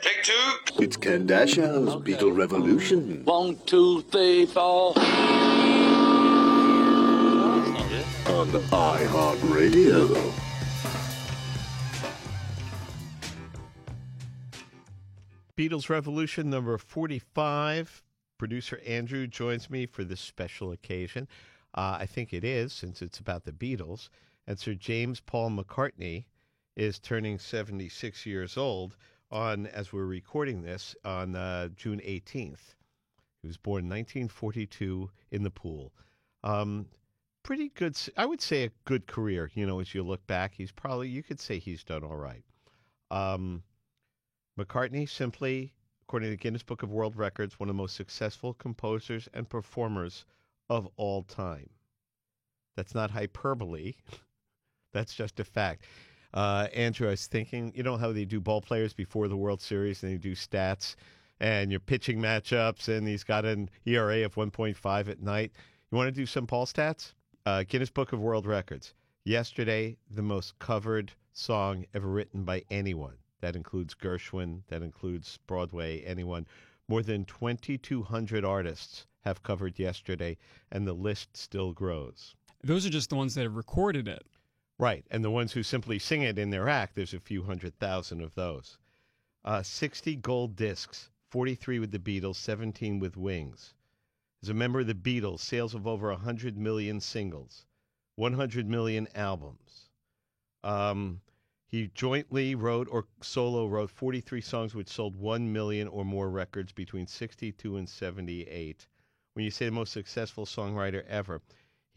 Take two. It's Ken Dashow's Beatle Revolution. One, two, three, four. On iHeartRadio. Beatles Revolution number 45. Producer Andrew joins me for this special occasion. Uh, I think it is, since it's about the Beatles. And Sir James Paul McCartney is turning 76 years old on, as we're recording this, on uh, June 18th. He was born in 1942 in the pool. Um, pretty good, I would say a good career. You know, as you look back, he's probably, you could say he's done all right. Um, McCartney simply, according to the Guinness Book of World Records, one of the most successful composers and performers of all time. That's not hyperbole. That's just a fact. Uh, Andrew, I was thinking, you know how they do ball players before the World Series and they do stats and your pitching matchups, and he's got an ERA of 1.5 at night. You want to do some Paul stats? Uh, Guinness Book of World Records. Yesterday, the most covered song ever written by anyone. That includes Gershwin, that includes Broadway, anyone. More than 2,200 artists have covered yesterday, and the list still grows. Those are just the ones that have recorded it. Right. And the ones who simply sing it in their act, there's a few hundred thousand of those. Uh, 60 gold discs, 43 with the Beatles, 17 with Wings. As a member of the Beatles, sales of over 100 million singles, 100 million albums. Um, he jointly wrote or solo wrote 43 songs which sold 1 million or more records between 62 and 78. When you say the most successful songwriter ever,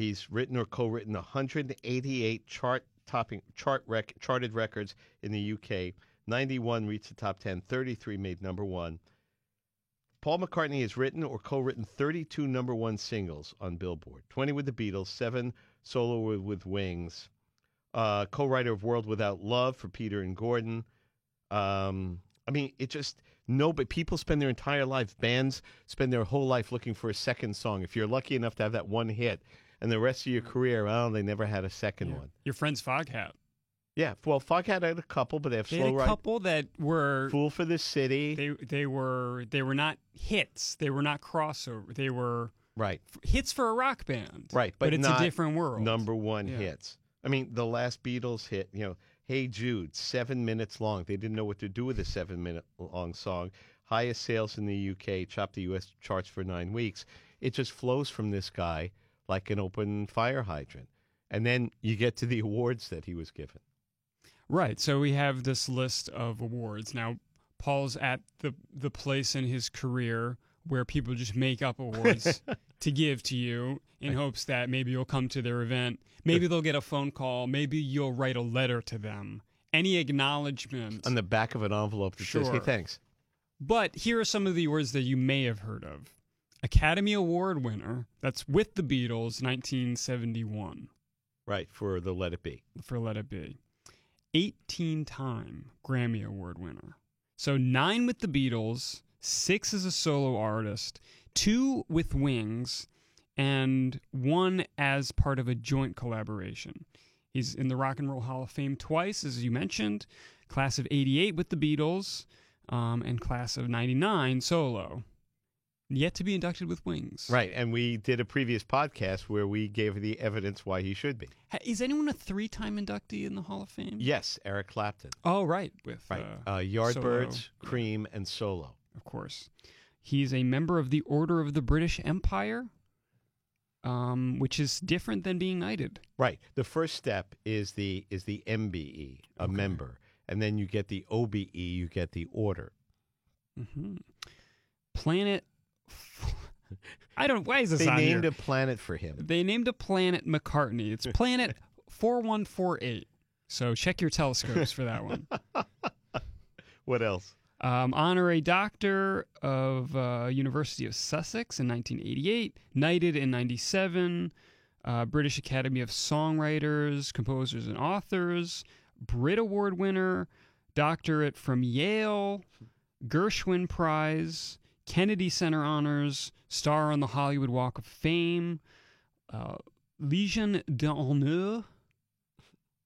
he's written or co-written 188 chart topping chart rec, charted records in the UK. 91 reached the top 10, 33 made number 1. Paul McCartney has written or co-written 32 number 1 singles on Billboard. 20 with the Beatles, 7 solo with, with Wings uh, co-writer of World Without Love for Peter and Gordon. Um, I mean, it just no, but people spend their entire life. Bands spend their whole life looking for a second song. If you're lucky enough to have that one hit, and the rest of your career, well, they never had a second one. Your friend's Foghat. Yeah, well, Foghat had a couple, but they have They slow had a couple that were Fool for the City, they they were they were not hits. They were not crossover. They were right, f- hits for a rock band. right, But, it's not a different world. number one Yeah. hits. I mean, the last Beatles hit, you know, Hey Jude, seven minutes long. They didn't know what to do with a seven minute long song. Highest sales in the UK, chopped the US charts for nine weeks. It just flows from this guy like an open fire hydrant. And then you get to the awards that he was given. Right. So we have this list of awards. Now, Paul's at the the place in his career where people just make up awards to give to you in hopes that maybe you'll come to their event. Maybe they'll get a phone call. Maybe you'll write a letter to them. Any acknowledgement. On the back of an envelope that says, hey, thanks. But here are some of the awards that you may have heard of. Academy Award winner, that's with the Beatles, 1971, Right, for the Let It Be. for Let It Be. 18 time Grammy Award winner. So nine with the Beatles, six as a solo artist, two with Wings, and one as part of a joint collaboration. He's in the Rock and Roll Hall of Fame twice, as you mentioned, class of 88 with the Beatles, um, and class of 99 solo. Yet to be inducted with Wings. Right, and we did a previous podcast where we gave the evidence why he should be. Is anyone a three time inductee in the Hall of Fame? Yes, Eric Clapton. Oh, right. With Right, uh, uh, Yardbirds, Solo. Cream, and Solo. of course. He's a member of the Order of the British Empire, um, which is different than being knighted. Right. The first step is the is the MBE, a Okay. member, and then you get the OBE, you get the order. Mm-hmm. Planet. I don't. Why is this They named here? a planet for him. They named a planet McCartney. It's Planet four one four eight. So check your telescopes for that one. What else? Um, honorary doctor of uh, University of Sussex in 1988, knighted in 97, uh, British Academy of Songwriters, Composers, and Authors, Brit Award winner, doctorate from Yale, Gershwin Prize, Kennedy Center honors, star on the Hollywood Walk of Fame, uh, Legion d'honneur.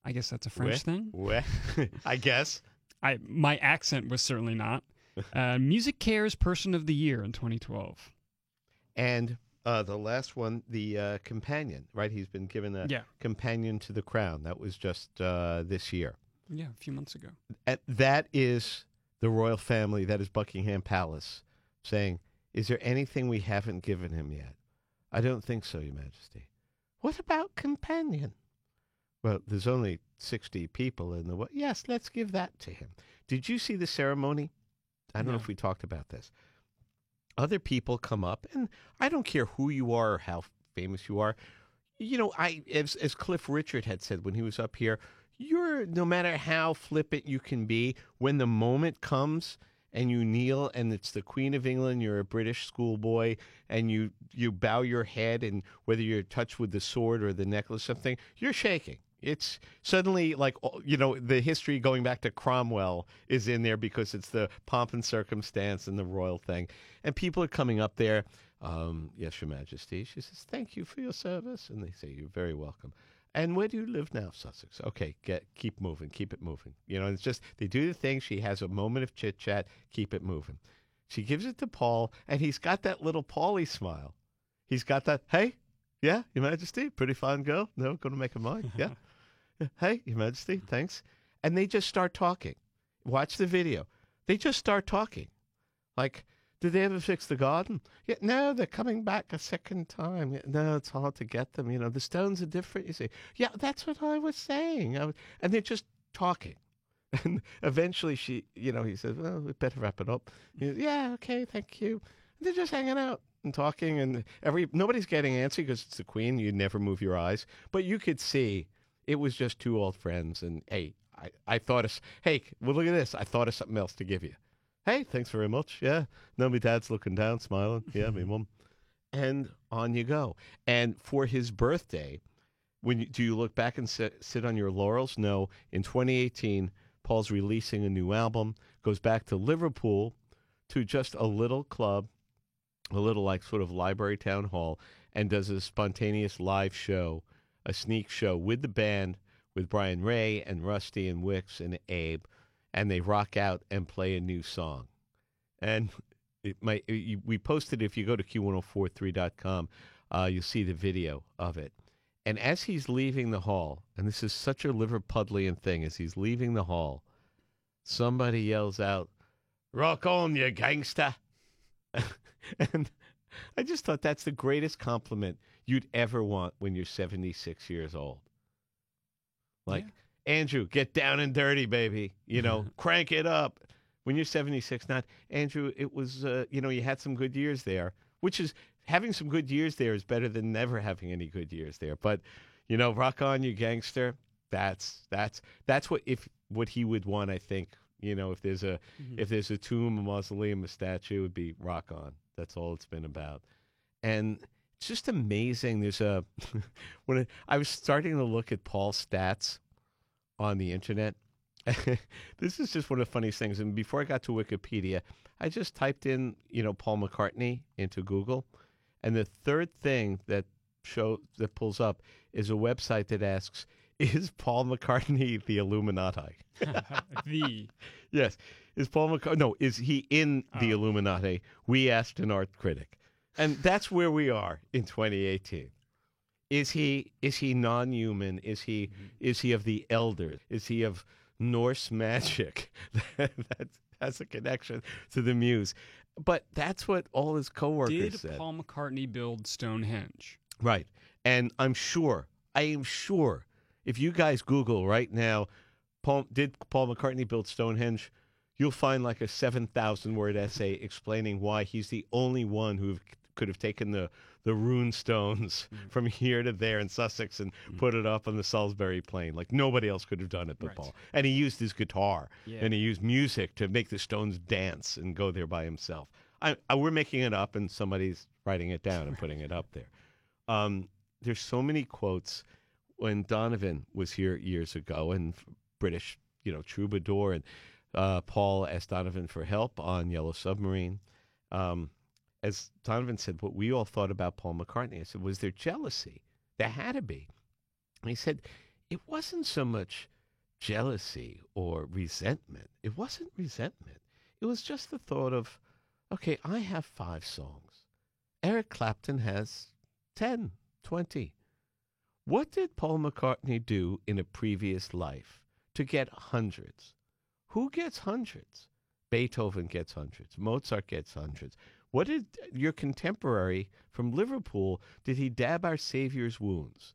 I guess that's a French Ouais. thing. Ouais. I guess. I my accent was certainly not. uh, Music Cares Person of the Year in 2012. And uh, the last one, the uh, companion, right? He's been given a Yeah. companion to the crown. That was just uh, this year. Yeah, a few months ago. And that is the royal family. That is Buckingham Palace saying, "Is there anything we haven't given him yet?" I don't think so, Your Majesty. What about companion? Well, there's only sixty people in the. wo- Yes, let's give that to him. Did you see the ceremony? I don't know if we talked about this. Other people come up, and I don't care who you are or how famous you are. You know, I as as Cliff Richard had said when he was up here, you're no matter how flippant you can be, when the moment comes and you kneel and it's the Queen of England, you're a British schoolboy, and you you bow your head, and whether you're touched with the sword or the necklace, something, you're shaking. It's suddenly like you know the history going back to Cromwell is in there because it's the pomp and circumstance and the royal thing, and people are coming up there. Um, yes, Your Majesty. She says, "Thank you for your service," and they say, "You're very welcome." And where do you live now, Sussex? Okay, get keep moving, keep it moving. You know, it's just they do the thing. She has a moment of chit chat, keep it moving. She gives it to Paul, and he's got that little Paulie smile. He's got that, hey, yeah, Your Majesty, pretty fine girl. No, gonna make a mine. Yeah. hey, Your Majesty, thanks. And they just start talking. Watch the video. They just start talking. Like, did they ever fix the garden? Yeah, no, they're coming back a second time. No, it's hard to get them. You know, the stones are different. You see, yeah, that's what I was saying. I was, and they're just talking. And eventually, she, you know, he says, "Well, we better wrap it up." Yeah, okay, thank you. And they're just hanging out and talking, and every nobody's getting antsy because it's the queen. You never move your eyes, but you could see it was just two old friends. And hey, I, I thought of, hey, well, look at this. I thought of something else to give you. Hey, thanks very much. Yeah, no, my dad's looking down, smiling. Yeah, me mum. And on you go. And for his birthday, when you, do you look back and sit, sit on your laurels? No. In 2018, Paul's releasing a new album. Goes back to Liverpool, to just a little club, a little like sort of library town hall, and does a spontaneous live show, a sneak show with the band, with Brian Ray and Rusty and Wix and Abe, and they rock out and play a new song. And it might we posted if you go to q1043.com, uh, you'll see the video of it. And as he's leaving the hall, and this is such a Liverpudlian thing, as he's leaving the hall, somebody yells out, "Rock on, you gangster!" and I just thought that's the greatest compliment you'd ever want when you're 76 years old. Like, Andrew, get down and dirty, baby. You know, crank it up. When you're 76, not Andrew, it was, uh, you know, you had some good years there, which is having some good years there is better than never having any good years there. But, you know, rock on, you gangster. That's that's that's what if what he would want. I think you know if there's a if there's a tomb, a mausoleum, a statue, it would be rock on. That's all it's been about, and it's just amazing. There's a when I, I was starting to look at Paul's stats on the internet. this is just one of the funniest things. And before I got to Wikipedia, I just typed in, you know, Paul McCartney into Google, and the third thing that show that pulls up is a website that asks, "Is Paul McCartney the Illuminati?" the yes, is Paul McCartney? No, is he in the oh. Illuminati? We asked an art critic, and that's where we are in 2018. Is he is he non-human? Is he mm-hmm. is he of the elders? Is he of Norse magic that has a connection to the muse? But that's what all his coworkers did said. Paul McCartney build Stonehenge? Right. And I'm sure, I am sure, if you guys Google right now, Paul, did Paul McCartney build Stonehenge? You'll find like a 7,000 word essay explaining why he's the only one who could have taken the, the rune stones from here to there in Sussex and put it up on the Salisbury Plain. Like nobody else could have done it but Right. Paul. And he used his guitar Yeah. and he used music to make the stones dance and go there by himself. I, I, we're making it up and somebody's writing it down and putting it up there. Um, there's so many quotes when Donovan was here years ago and British, you know, troubadour, and uh, Paul asked Donovan for help on Yellow Submarine. Um, as Donovan said, what we all thought about Paul McCartney, I said, was there jealousy? There had to be. And he said, it wasn't so much jealousy or resentment. It wasn't resentment. It was just the thought of, okay, I have five songs. Eric Clapton has 10, 20. What did Paul McCartney do in a previous life to get hundreds? Who gets hundreds? Beethoven gets hundreds. Mozart gets hundreds. What did your contemporary from Liverpool, did he dab our Savior's wounds?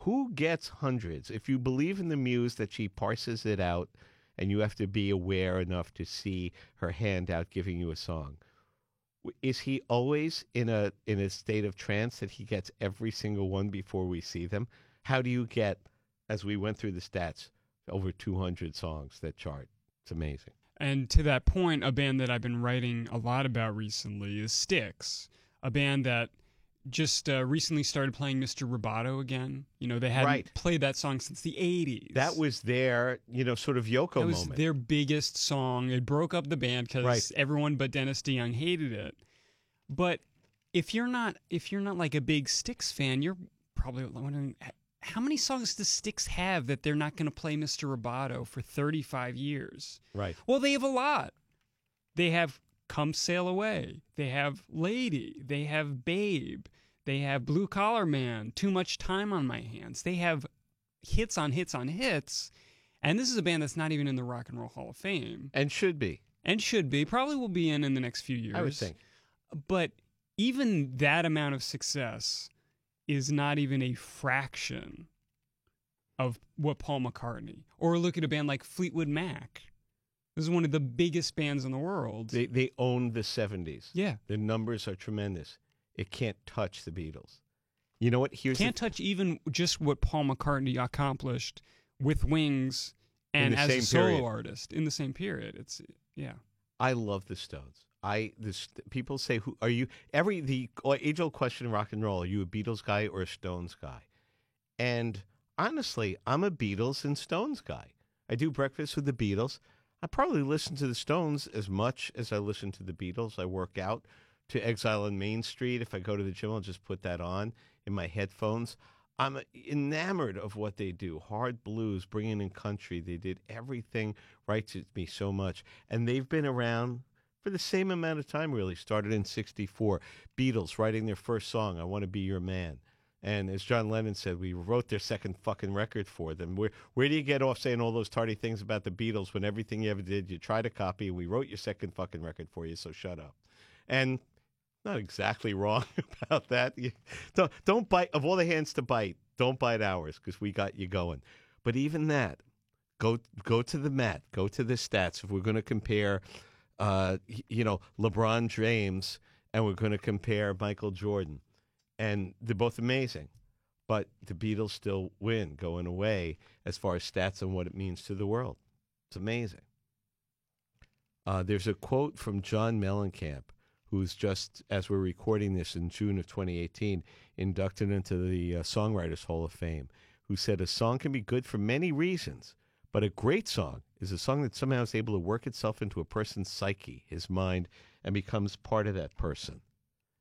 Who gets hundreds? If you believe in the muse that she parses it out and you have to be aware enough to see her hand out giving you a song, is he always in a in a state of trance that he gets every single one before we see them? How do you get, as we went through the stats, over 200 songs that chart? It's amazing. And to that point, a band that I've been writing a lot about recently is Styx, a band that just uh, recently started playing Mr. Roboto again. You know, they hadn't Right. played that song since the 80s. That was their, you know, sort of Yoko that was moment. their biggest song. It broke up the band because Right. everyone but Dennis DeYoung hated it. But if you're not if you're not like a big Styx fan, you're probably wondering how many songs does Styx have that they're not going to play Mr. Roboto for 35 years? right. Well, they have a lot. They have Come Sail Away. They have Lady. They have Babe. They have Blue Collar Man. Too Much Time on My Hands. They have hits on hits on hits. And this is a band that's not even in the Rock and Roll Hall of Fame And should be, and should be. Probably will be in in the next few years. I would think. But even that amount of success is not even a fraction of what Paul McCartney. Or look at a band like Fleetwood Mac. This is one of the biggest bands in the world. They they own the 70s. yeah. The numbers are tremendous. It can't touch the Beatles. You know what? Here's the Can't touch even just what Paul McCartney accomplished with Wings and as a solo period. artist in the same period. It's yeah. I love the Stones. I this people say who are you? Every the oh, age old question in rock and roll: Are you a Beatles guy or a Stones guy? And honestly, I'm a Beatles and Stones guy. I do breakfast with the Beatles. I probably listen to the Stones as much as I listen to the Beatles. I work out to Exile on Main Street. If I go to the gym, I'll just put that on in my headphones. I'm uh, enamored of what they do. Hard blues, bringing in country. They did everything right to me so much. And they've been around for the same amount of time, really. Started in 64. Beatles writing their first song, I Want to Be Your Man. And as John Lennon said, we wrote their second fucking record for them. Where, where do you get off saying all those tardy things about the Beatles when everything you ever did, you tried to copy, and we wrote your second fucking record for you, so shut up. And not exactly wrong about that. You, don't, don't bite, of all the hands to bite, don't bite ours because we got you going. But even that, go go to the mat, go to the stats. If we're going to compare, uh, you know, LeBron James and we're going to compare Michael Jordan, and they're both amazing, but the Beatles still win going away as far as stats and what it means to the world. It's amazing. Uh, there's a quote from John Mellencamp, who's just, as we're recording this in June of 2018, inducted into the uh, Songwriters Hall of Fame, who said, A song can be good for many reasons, but a great song is a song that somehow is able to work itself into a person's psyche, his mind, and becomes part of that person.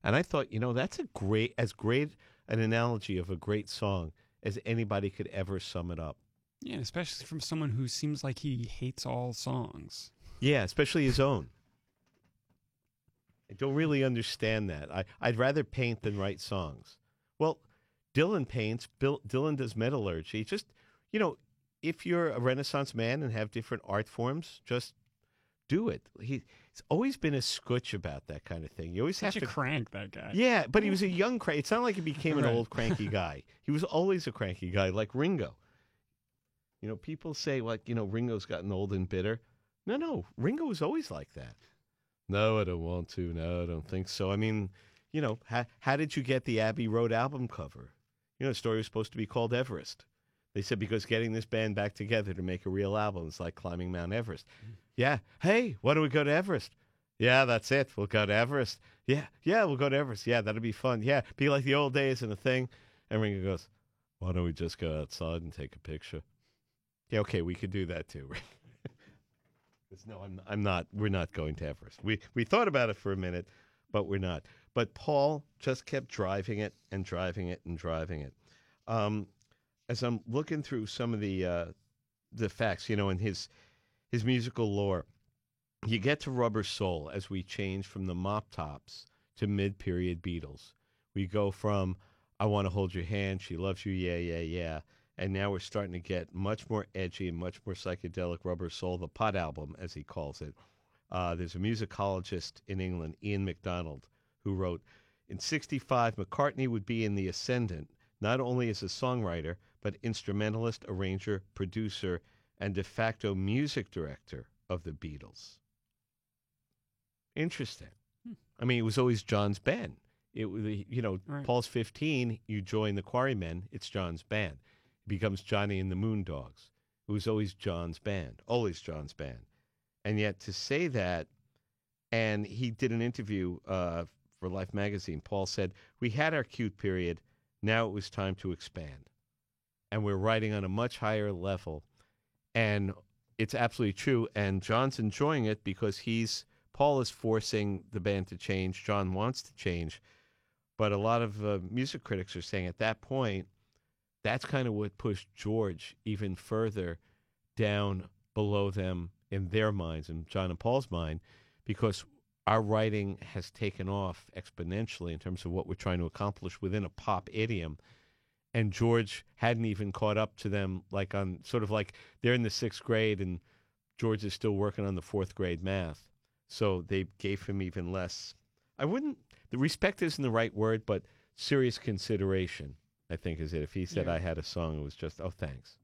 And I thought, you know, that's a great, as great an analogy of a great song as anybody could ever sum it up. Yeah, especially from someone who seems like he hates all songs. Yeah, especially his own. I don't really understand that. I, I'd rather paint than write songs. Well, Dylan paints. Bill, Dylan does metallurgy. Just, you know, if you're a Renaissance man and have different art forms, just do it. He, he's always been a scutch about that kind of thing. You always Such have to. crank, that guy. yeah, but he was a young crank. It's not like he became an Right. old cranky guy. He was always a cranky guy, like Ringo. You know, people say like, you know, Ringo's gotten old and bitter. No, no, Ringo was always like that. No, I don't want to. No, I don't think so. I mean, you know, how, how did you get the Abbey Road album cover? You know, the story was supposed to be called Everest. They said because getting this band back together to make a real album is like climbing Mount Everest. Yeah. Hey, why don't we go to Everest? Yeah, that's it. We'll go to Everest. Yeah, yeah, we'll go to Everest. Yeah, that'll be fun. Yeah, be like the old days and a thing. And Ringo goes, why don't we just go outside and take a picture? Yeah, okay, we could do that too. 'Cause no, I'm, I'm not. We're not going to Everest. We we thought about it for a minute, but we're not. But Paul just kept driving it and driving it and driving it. Um, as I'm looking through some of the uh, the facts, you know, in his his musical lore, you get to Rubber Soul as we change from the mop tops to mid period Beatles. We go from I want to hold your hand, she loves you, yeah, yeah, yeah. And now we're starting to get much more edgy and much more psychedelic Rubber Soul, the pot album, as he calls it. Uh, there's a musicologist in England, Ian MacDonald, who wrote In 65, McCartney would be in the ascendant, not only as a songwriter, but instrumentalist, arranger, producer, and de facto music director of the Beatles. Interesting. I mean, it was always John's band. It was, you know, Right. Paul's 15, you join the Quarrymen, it's John's band. It becomes Johnny and the Moondogs. It was always John's band, always John's band. And yet to say that, and he did an interview uh, for Life magazine. Paul said, We had our cute period. Now it was time to expand. And we're writing on a much higher level. And it's absolutely true. And John's enjoying it because he's, Paul is forcing the band to change. John wants to change. But a lot of uh, music critics are saying at that point, that's kind of what pushed George even further down below them in their minds, in John and Paul's mind, because our writing has taken off exponentially in terms of what we're trying to accomplish within a pop idiom. And George hadn't even caught up to them, like on sort of like they're in the sixth grade and George is still working on the fourth grade math. So they gave him even less. I wouldn't, the respect isn't the right word, but serious consideration, I think is it. If he said Yeah. I had a song, it was just, oh, thanks.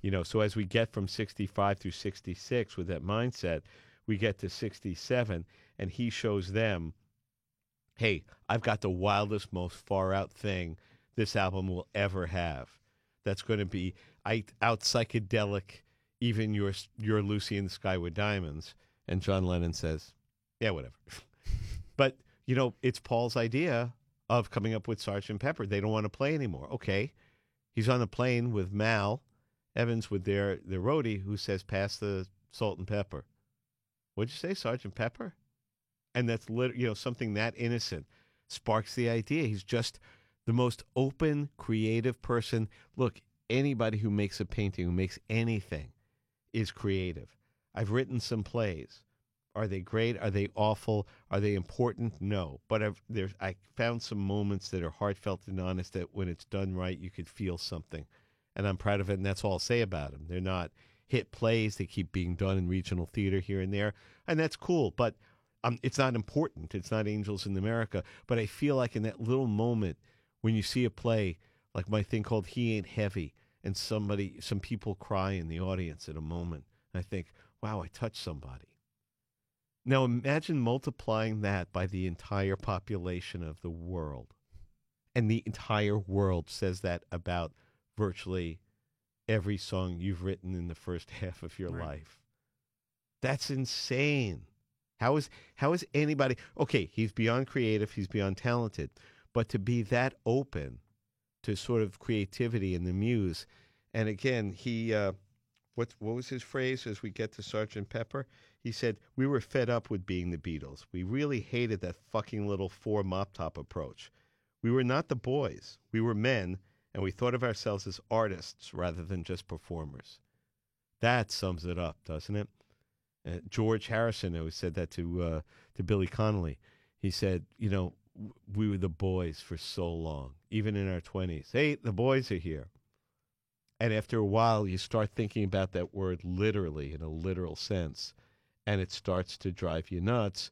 You know, so as we get from 65 through 66 with that mindset, we get to 67 and he shows them, hey, I've got the wildest, most far out thing this album will ever have. That's going to be out psychedelic, even your your Lucy in the Sky with Diamonds. And John Lennon says, yeah, whatever. but you know, it's Paul's idea of coming up with Sergeant Pepper. They don't want to play anymore. Okay, he's on a plane with Mal Evans with their their roadie, who says, "Pass the salt and pepper." What'd you say, Sergeant Pepper? And that's lit- you know something that innocent sparks the idea. He's just the most open, creative person. Look, anybody who makes a painting, who makes anything, is creative. I've written some plays. Are they great? Are they awful? Are they important? No. But I've there's I found some moments that are heartfelt and honest that when it's done right, you could feel something. And I'm proud of it, and that's all I'll say about them. They're not hit plays. They keep being done in regional theater here and there, and that's cool. But um, it's not important. It's not Angels in America. But I feel like in that little moment when you see a play, like my thing called He Ain't Heavy, and somebody, some people cry in the audience at a moment, I think, wow, I touched somebody. Now imagine multiplying that by the entire population of the world. And the entire world says that about virtually every song you've written in the first half of your Right. life. That's insane. How is how is anybody okay, he's beyond creative, he's beyond talented, but to be that open to sort of creativity and the muse. And again, he uh what what was his phrase as we get to Sergeant Pepper? He said, We were fed up with being the Beatles. We really hated that fucking little four mop top approach. We were not the boys. We were men, and we thought of ourselves as artists rather than just performers. That sums it up, doesn't it? Uh, George Harrison always said that to uh, to Billy Connolly. He said, you know, we were the boys for so long, even in our twenties. Hey, the boys are here. And after a while, you start thinking about that word literally in a literal sense, and it starts to drive you nuts.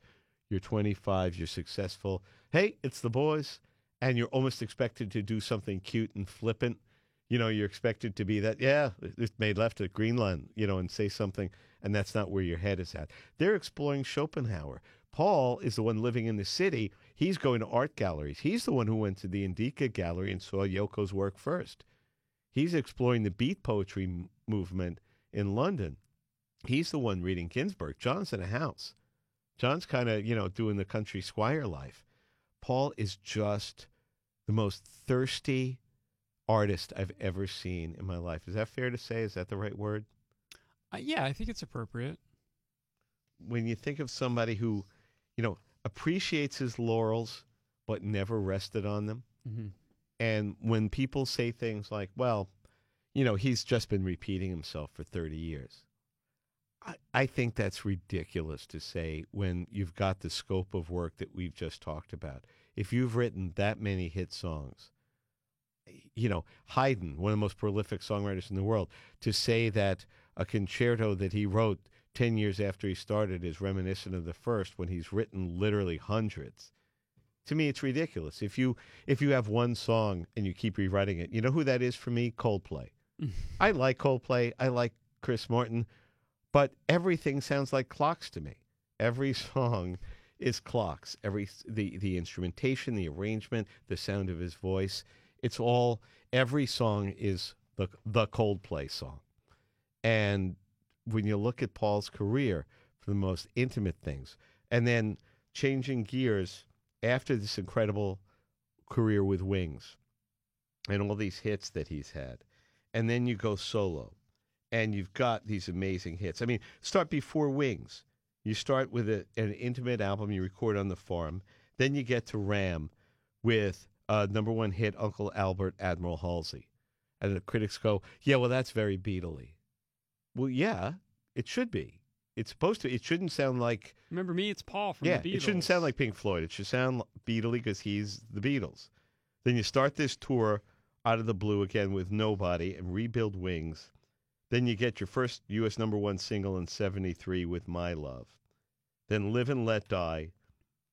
You're 25, you're successful. Hey, it's the boys. And you're almost expected to do something cute and flippant. You know, you're expected to be that, yeah, it made left at Greenland, you know, and say something, and that's not where your head is at. They're exploring Schopenhauer. Paul is the one living in the city. He's going to art galleries. He's the one who went to the Indica Gallery and saw Yoko's work first. He's exploring the beat poetry m- movement in London. He's the one reading Ginsberg. John's in a house. John's kind of, you know, doing the country squire life. Paul is just the most thirsty artist I've ever seen in my life. Is that fair to say? Is that the right word? Uh, yeah, I think it's appropriate. When you think of somebody who, you know, appreciates his laurels but never rested on them, hmm And when people say things like, well, you know, he's just been repeating himself for 30 years. I, I think that's ridiculous to say when you've got the scope of work that we've just talked about. If you've written that many hit songs, you know, Haydn, one of the most prolific songwriters in the world, to say that a concerto that he wrote 10 years after he started is reminiscent of the first when he's written literally hundreds. To me, it's ridiculous. If you if you have one song and you keep rewriting it, you know who that is for me? Coldplay. I like Coldplay. I like Chris Martin, but everything sounds like clocks to me. Every song is clocks. Every the the instrumentation, the arrangement, the sound of his voice. It's all every song is the the Coldplay song. And when you look at Paul's career for the most intimate things, and then changing gears after this incredible career with Wings and all these hits that he's had, and then you go solo, and you've got these amazing hits. I mean, start before Wings. You start with a, an intimate album you record on the farm. Then you get to Ram with uh, number one hit, Uncle Albert, Admiral Halsey. And the critics go, yeah, well, that's very Beatley. Well, yeah, it should be. It's supposed to. It shouldn't sound like. Remember me? It's Paul from yeah, the Beatles. it shouldn't sound like Pink Floyd. It should sound Beatley because he's the Beatles. Then you start this tour out of the blue again with nobody and rebuild Wings. Then you get your first U.S. number one single in '73 with My Love. Then Live and Let Die,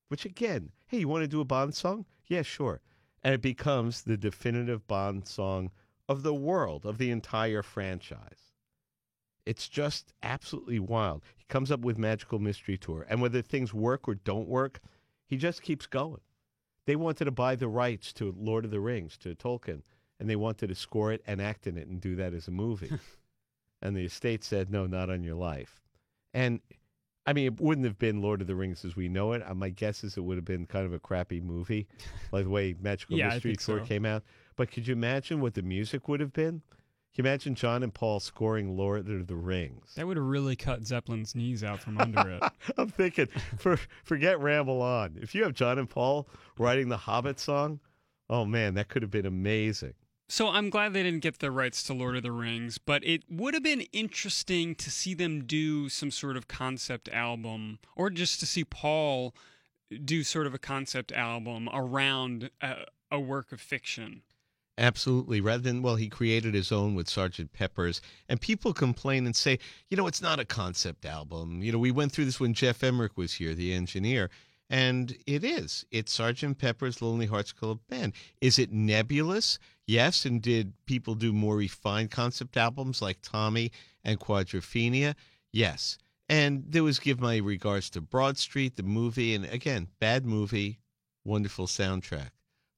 which again, hey, you want to do a Bond song? Yeah, sure. And it becomes the definitive Bond song of the world, of the entire franchise. It's just absolutely wild. He comes up with Magical Mystery Tour, and whether things work or don't work, he just keeps going. They wanted to buy the rights to Lord of the Rings, to Tolkien, and they wanted to score it and act in it and do that as a movie. and the estate said, no, not on your life. And I mean, it wouldn't have been Lord of the Rings as we know it. Uh, My guess is it would have been kind of a crappy movie, like the way Magical Yeah, Mystery Tour so. came out. But could you imagine what the music would have been? Can you imagine John and Paul scoring Lord of the Rings? That would have really cut Zeppelin's knees out from under it. I'm thinking, for forget Ramble On. If you have John and Paul writing the Hobbit song, oh man, that could have been amazing. So I'm glad they didn't get the rights to Lord of the Rings, but it would have been interesting to see them do some sort of concept album, or just to see Paul do sort of a concept album around a, a work of fiction. Absolutely. Rather than, well, he created his own with Sergeant Pepper's. And people complain and say, you know, it's not a concept album. You know, we went through this when Geoff Emerick was here, the engineer. And it is. It's Sergeant Pepper's Lonely Hearts Club Band. Is it nebulous? Yes. And did people do more refined concept albums like Tommy and Quadrophenia? Yes. And there was Give My Regards to Broad Street, the movie. And again, bad movie, wonderful soundtrack.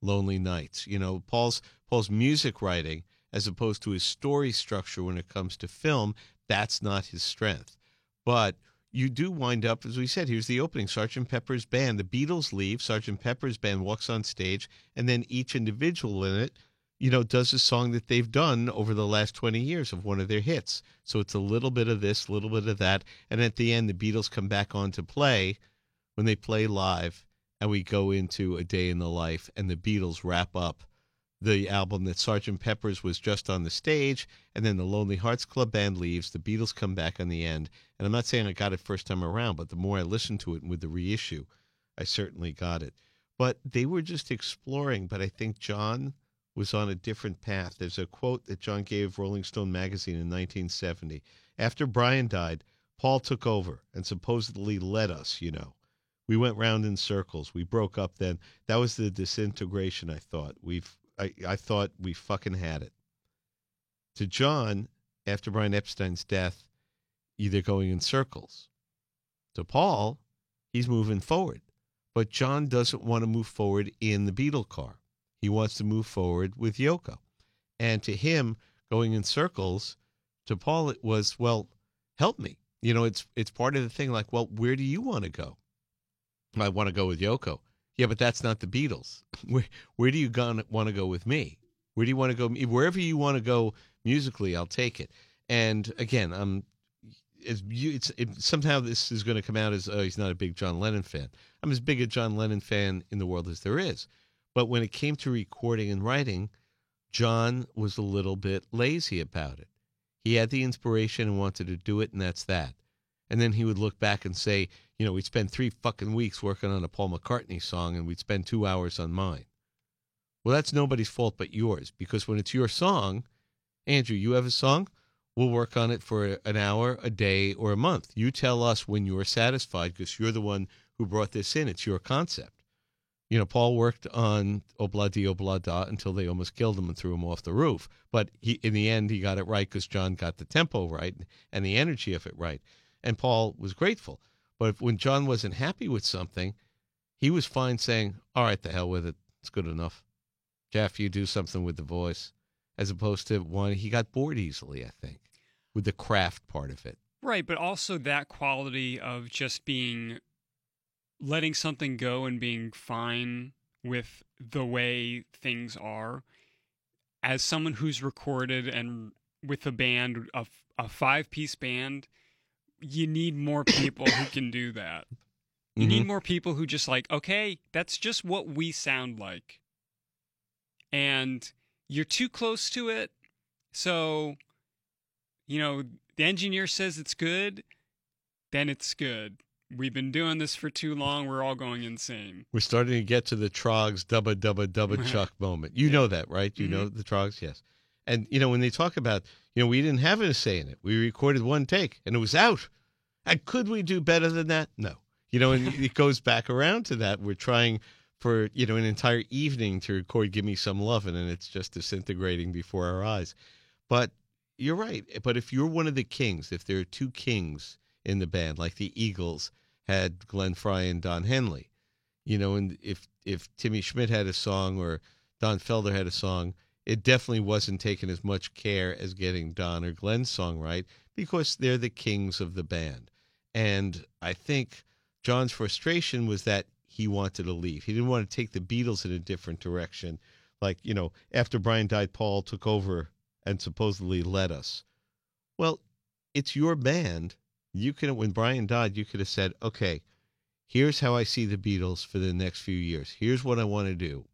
Lonely Nights. You know, Paul's Paul's music writing, as opposed to his story structure when it comes to film, that's not his strength. But you do wind up, as we said, here's the opening Sergeant Pepper's band. The Beatles leave, Sergeant Pepper's band walks on stage, and then each individual in it, you know, does a song that they've done over the last 20 years of one of their hits. So it's a little bit of this, a little bit of that. And at the end, the Beatles come back on to play when they play live and we go into a day in the life and the beatles wrap up the album that sergeant pepper's was just on the stage and then the lonely hearts club band leaves the beatles come back on the end. And i'm not saying i got it first time around but the more i listened to it with the reissue i certainly got it. But they were just exploring but i think john was on a different path. There's a quote that john gave rolling stone magazine in 1970 after brian died paul took over and supposedly led us you know we went round in circles. We broke up then. That was the disintegration, I thought. We've I, I thought we fucking had it. To John, after Brian Epstein's death, either going in circles. To Paul, he's moving forward. But John doesn't want to move forward in the Beetle car. He wants to move forward with Yoko. And to him, going in circles, to Paul it was, well, help me. You know, it's it's part of the thing like, well, where do you want to go? I want to go with Yoko. Yeah, but that's not the Beatles. Where where do you want to go with me? Where do you want to go? Wherever you want to go musically, I'll take it. And again, I'm you, it's it, somehow this is going to come out as oh, he's not a big John Lennon fan. I'm as big a John Lennon fan in the world as there is. But when it came to recording and writing, John was a little bit lazy about it. He had the inspiration and wanted to do it, and that's that. And then he would look back and say, you know, we'd spend three fucking weeks working on a Paul McCartney song and we'd spend two hours on mine. Well, that's nobody's fault but yours because when it's your song, Andrew, you have a song, we'll work on it for an hour, a day, or a month. You tell us when you're satisfied because you're the one who brought this in. It's your concept. You know, Paul worked on oh Obla Di Obla oh Da until they almost killed him and threw him off the roof. But he, in the end, he got it right because John got the tempo right and the energy of it right. And Paul was grateful. But if, when John wasn't happy with something, he was fine saying, All right, the hell with it. It's good enough. Geoff, you do something with the voice. As opposed to one, he got bored easily, I think, with the craft part of it. Right, but also that quality of just being letting something go and being fine with the way things are. As someone who's recorded and with a band, a, a five piece band, you need more people who can do that. You Mhm. need more people who just like, okay, that's just what we sound like. And you're too close to it. So, you know, the engineer says it's good, then it's good. We've been doing this for too long. We're all going insane. We're starting to get to the Troggs dubba dubba dubba chuck moment. You know that, right? You know the Troggs, yes. And you know when they talk about, you know, we didn't have a say in it. We recorded one take and it was out. And could we do better than that? No. You know, and it goes back around to that. We're trying for you know an entire evening to record "Give Me Some Lovin'," and it's just disintegrating before our eyes. But you're right. But if you're one of the kings, if there are two kings in the band, like the Eagles had Glenn Frey and Don Henley, you know, and if if Timmy Schmit had a song or Don Felder had a song, it definitely wasn't taking as much care as getting Don or Glenn's song right because they're the kings of the band. And I think John's frustration was that he wanted to leave. He didn't want to take the Beatles in a different direction. Like, you know, after Brian died, Paul took over and supposedly led us. Well, it's your band. You could when Brian died, you could have said, "Okay, here's how I see the Beatles for the next few years. Here's what I want to do."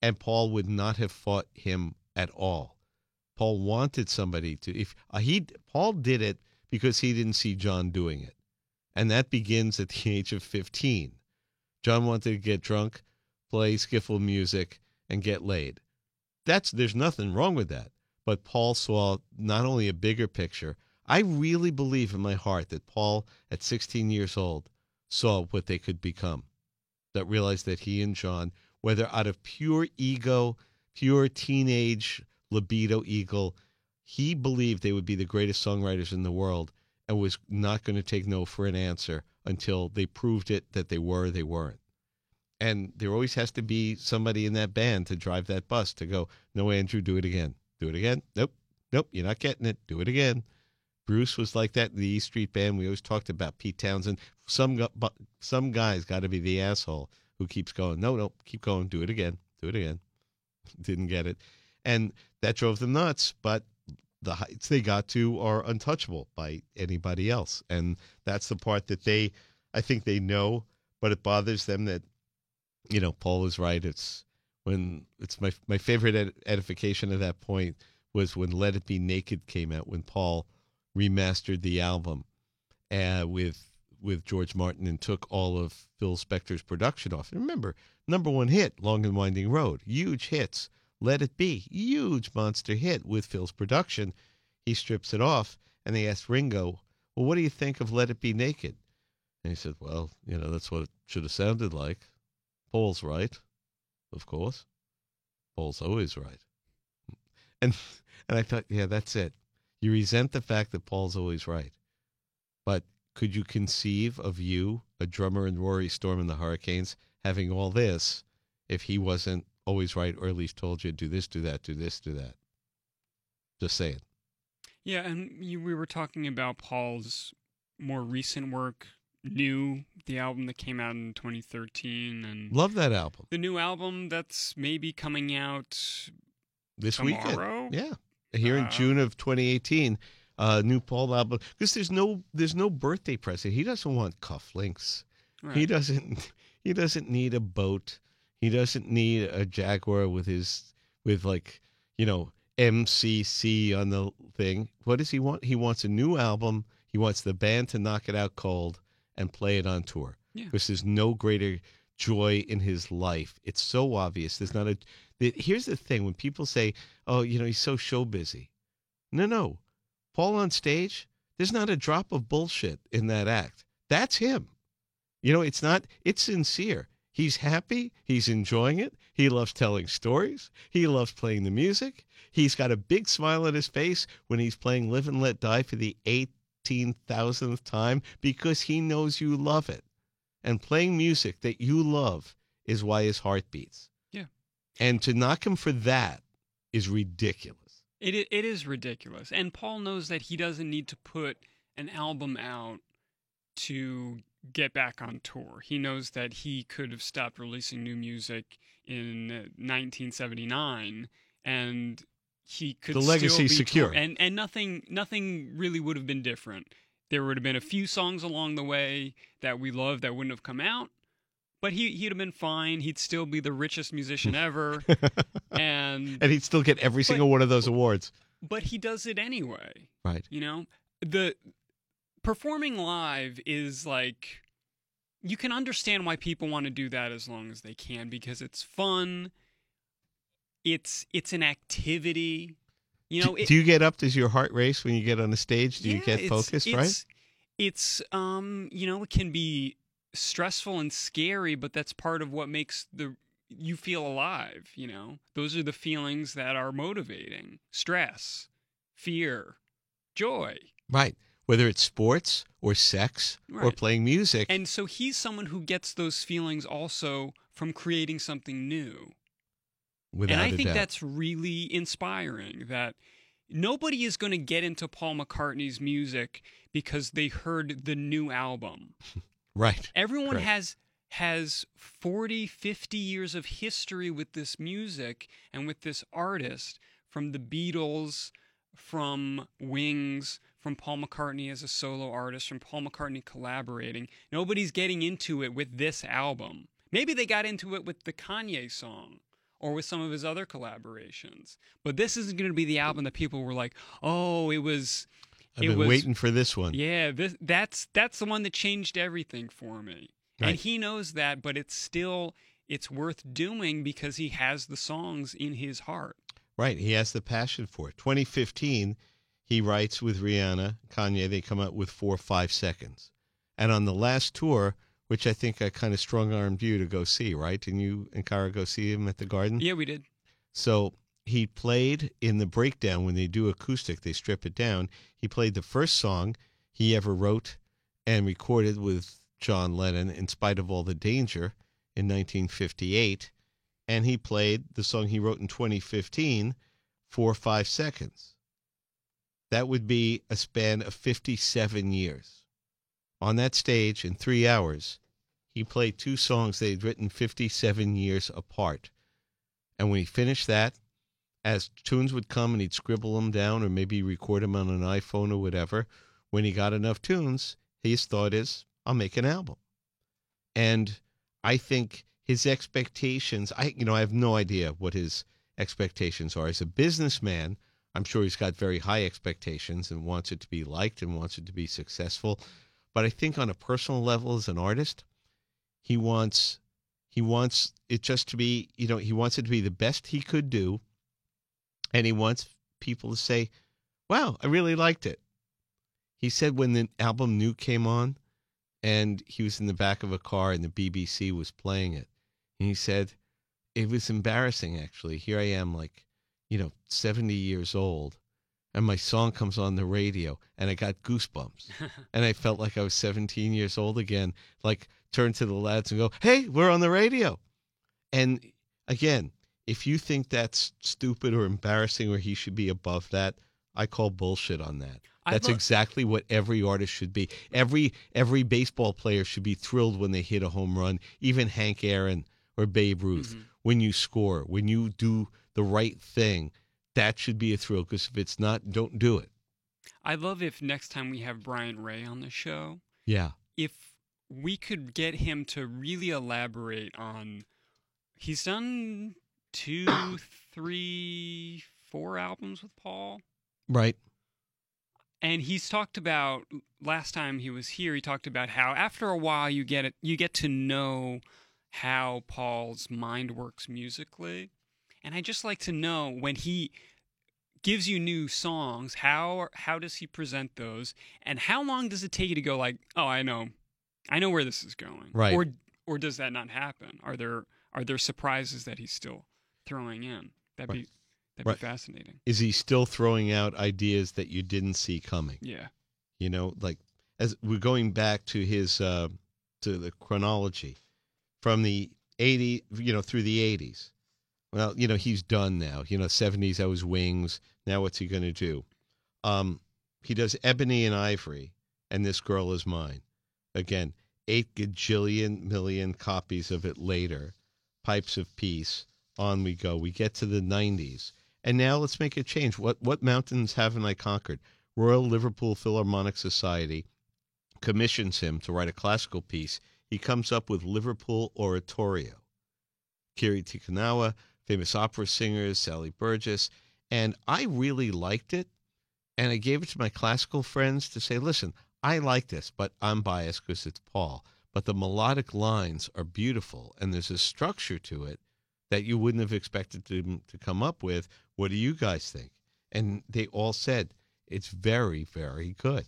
And Paul would not have fought him at all. Paul wanted somebody to if uh, he Paul did it because he didn't see John doing it. And that begins at the age of 15. John wanted to get drunk, play skiffle music and get laid. That's there's nothing wrong with that. But Paul saw not only a bigger picture, I really believe in my heart that Paul, at 16 years old, saw what they could become. That realized that he and John, whether out of pure ego, pure teenage libido ego, he believed they would be the greatest songwriters in the world and was not going to take no for an answer until they proved it that they were, they weren't. And there always has to be somebody in that band to drive that bus to go, no, Andrew, do it again. Do it again. Nope. Nope. You're not getting it. Do it again. Bruce was like that in the E Street Band. We always talked about Pete Townshend. Some some guys got to be the asshole who keeps going. No, no, keep going. Do it again. Do it again. Didn't get it, and that drove them nuts. But the heights they got to are untouchable by anybody else, and that's the part that they, I think they know, but it bothers them that, you know, Paul is right. It's when it's my my favorite ed- edification of that point was when Let It Be Naked came out when Paul remastered the album uh, with with George Martin and took all of Phil Spector's production off. And remember, number one hit, Long and Winding Road, huge hits. Let It Be, huge monster hit with Phil's production. He strips it off, and they asked Ringo, "Well, what do you think of Let It Be Naked?" And he said, "Well, you know, that's what it should have sounded like." Paul's right, of course. Paul's always right. And and I thought, yeah, that's it. You resent the fact that Paul's always right. But could you conceive of you, a drummer in Rory Storm and the Hurricanes, having all this if he wasn't always right or at least told you do this, do that, do this, do that? Just saying. Yeah, and you, we were talking about Paul's more recent work, New, the album that came out in 2013, and Love that album. the new album that's maybe coming out This week tomorrow. weekend. Yeah. Here in Uh, June of 2018, uh, new Paul album. Because there's no there's no birthday present. He doesn't want cufflinks. He doesn't he doesn't need a boat. He doesn't need a Jaguar with his with like, you know, MCC on the thing. What does he want? He wants a new album He wants the band to knock it out cold and play it on tour. Yeah. Because there's no greater joy in his life. It's so obvious. There's not a. The, here's the thing: when people say, "Oh, you know, he's so show busy," no, no. Paul on stage, there's not a drop of bullshit in that act. That's him. You know, it's not. It's sincere. He's happy. He's enjoying it. He loves telling stories. He loves playing the music. He's got a big smile on his face when he's playing Live and Let Die for the 18,000th time because he knows you love it. And playing music that you love is why his heart beats. Yeah. And to knock him for that is ridiculous. It it is ridiculous, and Paul knows that he doesn't need to put an album out to get back on tour. He knows that he could have stopped releasing new music in uh, 1979, and he could The be secure. and and nothing nothing really would have been different. There would have been a few songs along the way that we loved that wouldn't have come out. But he, he'd have been fine. He'd still be the richest musician ever. and And he'd still get every single one of those awards. but he does it anyway. Right. You know, the performing live is like you can understand why people want to do that as long as they can because it's fun. It's it's an activity. You know, do, it, do you get up? Does your heart race when you get on the stage? Do you yeah, get it's- focused, right? it's, It's um, you know, it can be stressful and scary, but that's part of what makes the you feel alive, you know. Those are the feelings that are motivating. Stress, fear, joy. Right. Whether it's sports or sex or playing music. And so he's someone who gets those feelings also from creating something new. without and I think doubt. that's really inspiring that nobody is going to get into Paul McCartney's music because they heard the new album. right. Everyone Correct. has has 40, 50 years of history with this music and with this artist from the Beatles, from Wings, from Paul McCartney as a solo artist, from Paul McCartney collaborating. Nobody's getting into it with this album. Maybe they got into it with the Kanye song or with some of his other collaborations. But this isn't going to be the album that people were like, "Oh, it was I've it been was waiting for this one. yeah, this that's that's the one that changed everything for me. And he knows that, but it's still it's worth doing because he has the songs in his heart. Right. He has the passion for it. 2015, he writes with Rihanna, Kanye, they come out with four or five seconds. And on the last tour, which I think I kind of strong armed you to go see, right? And you and Kara go see him at the garden? Yeah, we did. So he played in the breakdown when they do acoustic, they strip it down. He played the first song he ever wrote and recorded with John Lennon, In Spite of All the Danger, in 1958. And he played the song he wrote in 2015 for five seconds. That would be a span of 57 years. On that stage in three hours, he played two songs they'd written 57 years apart. And when he finished that, as tunes would come and he'd scribble them down or maybe record them on an iPhone or whatever, when he got enough tunes, his thought is, I'll make an album. And I think his expectations, I you know, I have no idea what his expectations are. As a businessman, I'm sure he's got very high expectations and wants it to be liked and wants it to be successful. But I think on a personal level as an artist, he wants he wants it just to be, you know, he wants it to be the best he could do. And he wants people to say, wow, I really liked it. He said when the album New came on and he was in the back of a car and the BBC was playing it, and he said, it was embarrassing actually. Here I am, like, you know, 70 years old, and my song comes on the radio, and I got goosebumps. and I felt like I was 17 years old again. Like, turn to the lads and go, hey, we're on the radio. And again, if you think that's stupid or embarrassing or he should be above that, I call bullshit on that. That's exactly what every artist should be. Every every baseball player should be thrilled when they hit a home run, even Hank Aaron or Babe Ruth. Mhm. When you score, when you do the right thing, that should be a thrill because if it's not, don't do it. I love if next time we have Brian Ray on the show, Yeah. if we could get him to really elaborate on he's done two, three, four albums with Paul. Right. and he's talked about last time he was here. He talked about how after a while you get it, you get to know how Paul's mind works musically, and I just like to know when he gives you new songs how how does he present those and how long does it take you to go like oh i know i know where this is going Right. or or does that not happen are there are there surprises that he's still throwing in that'd be that'd Right. be fascinating Is he still throwing out ideas that you didn't see coming? yeah You know, like as we're going back to his uh, to the chronology from the 80, you know, through the 80s. Well, you know, he's done now. You know, 70s, that was Wings. Now what's he going to do? Um, he does Ebony and Ivory and This Girl Is Mine. Again, eight gajillion million copies of it later. Pipes of Peace. On we go. We get to the 90s. And now let's make a change. What what mountains haven't I conquered? Royal Liverpool Philharmonic Society commissions him to write a classical piece. He comes up with Liverpool Oratorio. Kiri Te Kanawa, famous opera singers, Sally Burgess, and I really liked it. And I gave it to my classical friends to say, listen, I like this, but I'm biased because it's Paul. But the melodic lines are beautiful, and there's a structure to it that you wouldn't have expected to, to come up with. What do you guys think? And they all said, it's very, very good.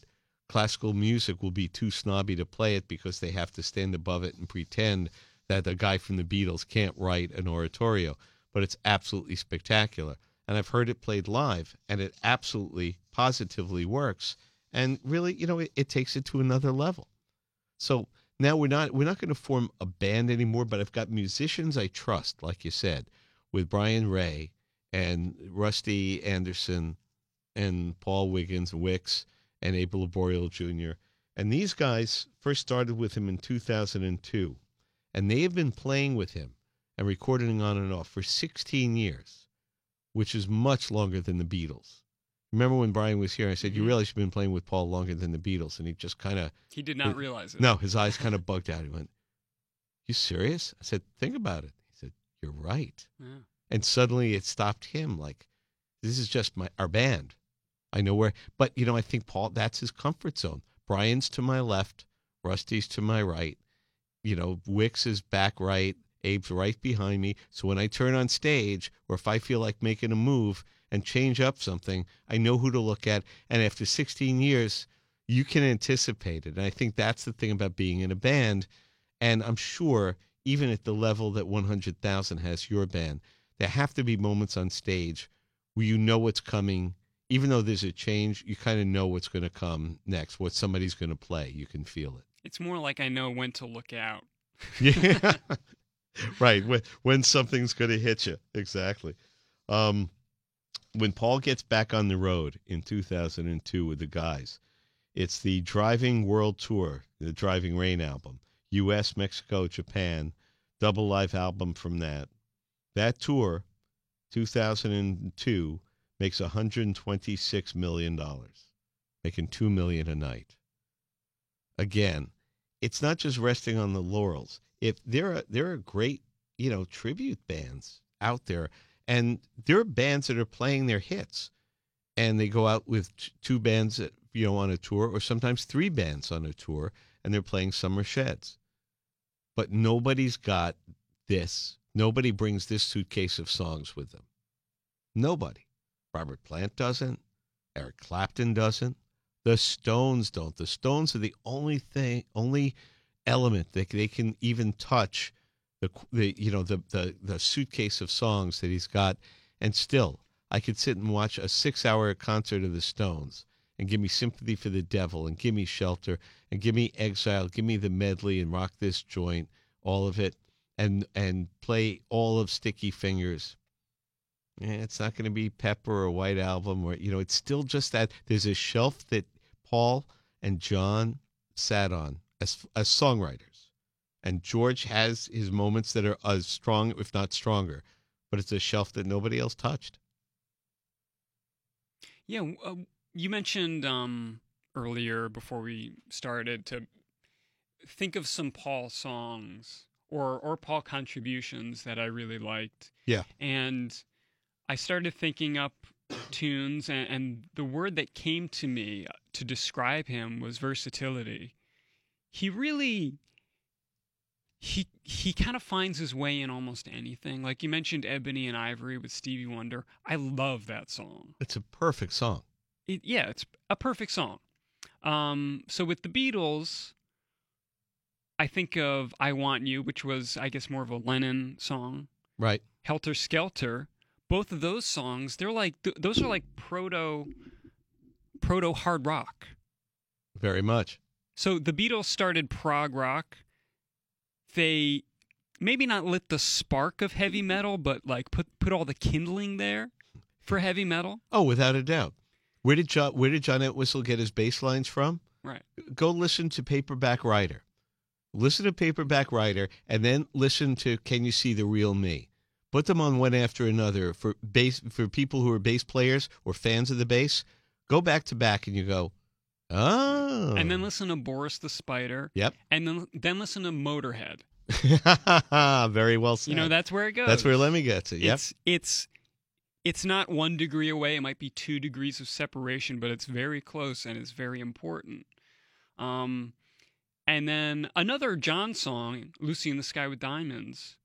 Classical music will be too snobby to play it because they have to stand above it and pretend that the guy from the Beatles can't write an oratorio. But it's absolutely spectacular. And I've heard it played live, and it absolutely, positively works. And really, you know, it, it takes it to another level. So now we're not we're not going to form a band anymore, but I've got musicians I trust, like you said, with Brian Ray and Rusty Anderson and Paul Wickens, Wix, and Abe Laboriel Jr. And these guys first started with him in 2002, and they have been playing with him and recording on and off for 16 years, which is much longer than the Beatles. Remember when Brian was here? I said, "You Mhm. realize you've been playing with Paul longer than the Beatles," and he just kind of he did not realize it no, his eyes kind of bugged out. He went, "You serious?" I said, "Think about it." He said, "You're right." yeah. And suddenly it stopped him. Like, this is just my our band. I know where. But you know, I think Paul that's his comfort zone. Brian's to my left, Rusty's to my right. You know, Wix is back right, Abe's right behind me. So when I turn on stage, or if I feel like making a move and change up something, I know who to look at. And after 16 years, you can anticipate it. And I think that's the thing about being in a band. And I'm sure, even at the level that 100,000 has your band, there have to be moments on stage where you know what's coming. Even though there's a change, you kind of know what's going to come next, what somebody's going to play. You can feel it. it's more like i know when to look out Yeah. right. When, when something's going to hit you. Exactly. Um, when Paul gets back on the road in 2002 with the guys, it's the Driving World Tour, the Driving Rain album, U.S., Mexico, Japan, double live album from that. That tour, 2002, makes 126 million dollars, making two million a night. Again, it's not just resting on the laurels. If there are there are great, you know, tribute bands out there, and there are bands that are playing their hits, and they go out with two bands, that, you know, on a tour, or sometimes three bands on a tour, and they're playing summer sheds. But nobody's got this. Nobody brings this suitcase of songs with them. Nobody. Robert Plant doesn't. Eric Clapton doesn't. The Stones don't. The Stones are the only thing, only element that they can even touch the the you know the the the suitcase of songs that he's got, and still I could sit and watch a six hour concert of the Stones and give me Sympathy for the Devil and give me Shelter and give me Exile, give me the medley and Rock This Joint, all of it, and and play all of Sticky Fingers. Yeah, it's not going to be Pepper or White Album or you know, it's still just that there's a shelf that Paul and John sat on as as songwriters, and George has his moments that are as strong, if not stronger, but it's a shelf that nobody else touched. Yeah, uh, you mentioned um, earlier before we started to think of some Paul songs or or Paul contributions that I really liked. Yeah. And I started thinking up tunes, and, and the word that came to me to describe him was versatility. He really he he kind of finds his way in almost anything. Like you mentioned Ebony and Ivory with Stevie Wonder. I love that song. It's a perfect song. It, yeah, it's a perfect song. Um, so with the Beatles, I think of "I Want You," which was, I guess, more of a Lennon song. Right. "Helter Skelter." Both of those songs, they're like th- those are like proto proto hard rock. Very much. So the Beatles started prog rock. They maybe not lit the spark of heavy mm-hmm. metal, but like put put all the kindling there for heavy metal. Oh, without a doubt. Where did John Where did John Entwistle get his bass lines from? Right. Go listen to Paperback Writer. Listen to Paperback Writer, and then listen to Can You See the Real Me? Put them on one after another for bass for people who are bass players or fans of the bass. Go back to back, and you go, oh. And then listen to Boris the Spider. Yep. And then then listen to Motorhead. Very well said. You know that's where it goes. That's where Lemmy gets it. Yep. It's it's it's not one degree away. It might be two degrees of separation, but it's very close and it's very important. Um, and then another John song, "Lucy in the Sky with Diamonds."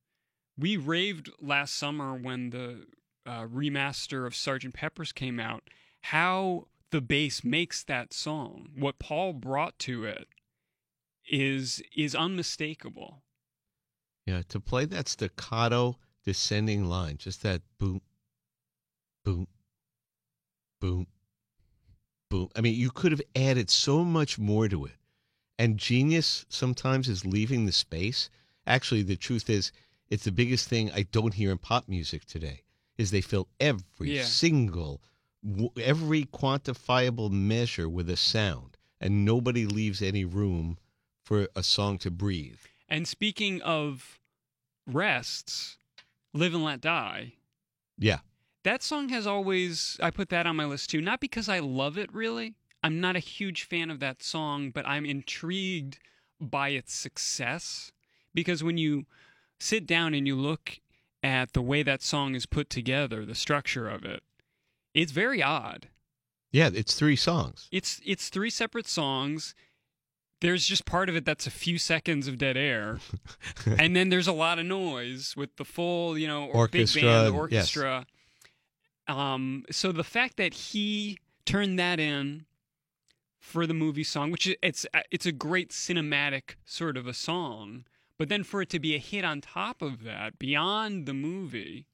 We raved last summer when the uh, remaster of Sergeant Pepper's came out. How the bass makes that song, what Paul brought to it, is is unmistakable. Yeah, to play that staccato descending line, just that boom, boom, boom, boom. I mean, you could have added so much more to it. And genius sometimes is leaving the space. Actually, the truth is, it's the biggest thing I don't hear in pop music today. Is they fill every Yeah. single, every quantifiable measure with a sound, and nobody leaves any room for a song to breathe. And speaking of rests, Live and Let Die, Yeah. that song has always, I put that on my list too. Not because I love it really. I'm not a huge fan of that song, but I'm intrigued by its success. Because when you sit down and you look at the way that song is put together, the structure of it, it's very odd. Yeah, it's three songs. It's it's three separate songs. There's just part of it that's a few seconds of dead air, and then there's a lot of noise with the full, you know, Orchestra, big band, the yes. orchestra. Um, so the fact that he turned that in for the movie song, which is it's it's a great cinematic sort of a song, but then for it to be a hit on top of that, beyond the movie.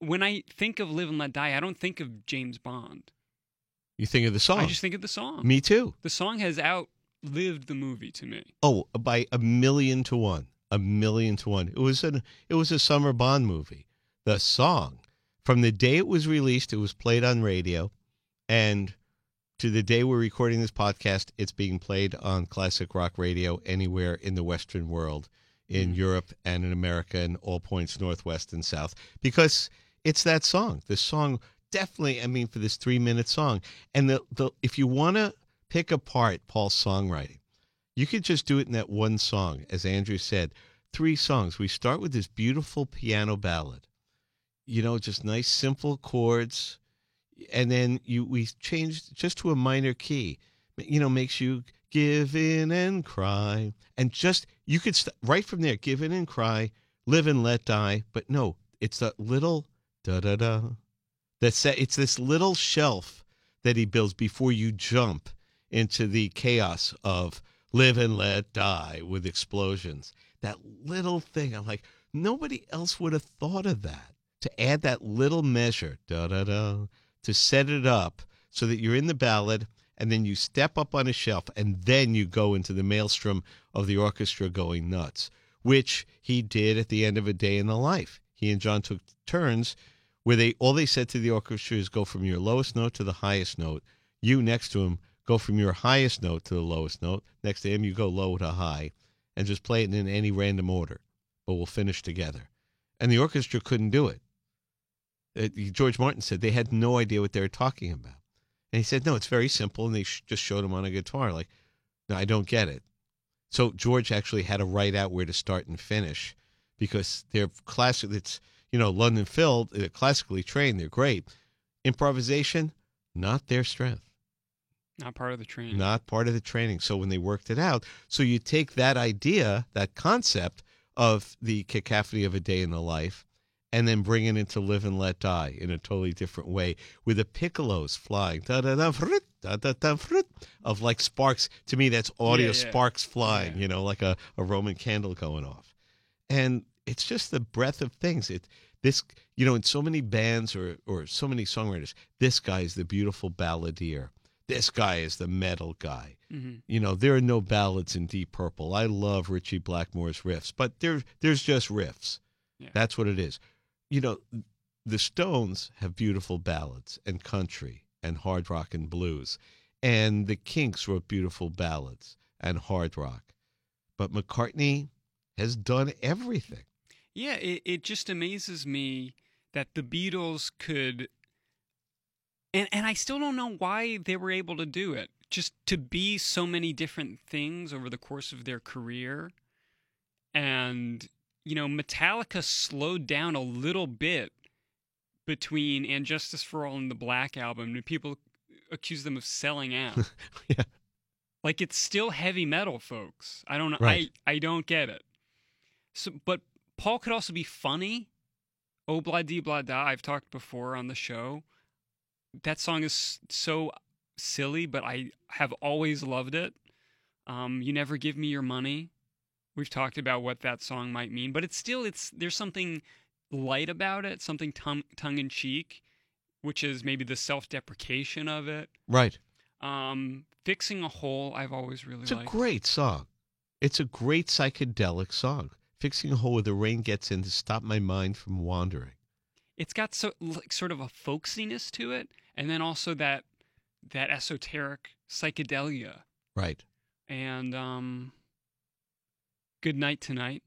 When I think of Live and Let Die, I don't think of James Bond. You think of the song. I just think of the song. Me too. The song has outlived the movie to me. Oh, by a million to one. A million to one. It was an it was a summer Bond movie. The song, from the day it was released, it was played on radio, and to the day we're recording this podcast, it's being played on classic rock radio anywhere in the Western world, in mm. Europe and in America, and all points northwest and south, because it's that song. The song definitely. I mean, for this three minute song, and the the if you want to pick apart Paul's songwriting. You could just do it in that one song, as Andrew said. Three songs. We start with this beautiful piano ballad. You know, just nice simple chords, and then you we changed just to a minor key. You know, makes you give in and cry, and just you could st- right from there give in and cry, live and let die. But no, it's that little da da da. That's it's this little shelf that he builds before you jump into the chaos of live and let die with explosions. That little thing, I'm like, nobody else would have thought of that. To add that little measure, da da da, to set it up so that you're in the ballad and then you step up on a shelf and then you go into the maelstrom of the orchestra going nuts, which he did at the end of a day in the life. He and John took turns where they all they said to the orchestra is go from your lowest note to the highest note. You next to him go from your highest note to the lowest note. Next to him, you go low to high, and just play it in any random order. But we'll finish together. And the orchestra couldn't do it. Uh, George Martin said they had no idea what they were talking about. And he said, no, it's very simple. And they sh- just showed him on a guitar. Like, no, I don't get it. So George actually had to write out where to start and finish because they're classic. It's, you know, London Phil, they're classically trained. They're great. improvisation, not their strength, Not part of the training. not part of the training. So when they worked it out, so you take that idea, that concept of the cacophony of a day in the life, and then bring it into Live and Let Die in a totally different way, with the piccolos flying, da da da frut, da da da frut, of like sparks. To me, that's audio Yeah, yeah. sparks flying, Yeah. you know, like a, a Roman candle going off. And it's just the breadth of things. It this you know, in so many bands or or so many songwriters, this guy is the beautiful balladeer. This guy is the metal guy. hmm You know, there are no ballads in Deep Purple. I love Ritchie Blackmore's riffs, but there there's just riffs. Yeah. That's what it is. You know, the Stones have beautiful ballads and country and hard rock and blues. And the Kinks wrote beautiful ballads and hard rock. But McCartney has done everything. Yeah, it, it just amazes me that the Beatles could and and I still don't know why they were able to do it. Just to be so many different things over the course of their career. And you know, Metallica slowed down a little bit between And Justice for All and the Black album, and people accuse them of selling out. Yeah. Like it's still heavy metal, folks. I don't know. Right. I I don't get it. So, but Paul could also be funny. Oh, blah dee blah da. I've talked before on the show. That song is so silly, but I have always loved it. Um, you never give me your money. We've talked about what that song might mean, but it's still it's there's something light about it, something tongue tongue in cheek, which is maybe the self deprecation of it. Right. Um, fixing a hole, I've always really It's a great song. It's a great psychedelic song. Fixing a hole where the rain gets in to stop my mind from wandering. it's got so like sort of a folksiness to it, and then also that that esoteric psychedelia. Right. And um, Good Night Tonight,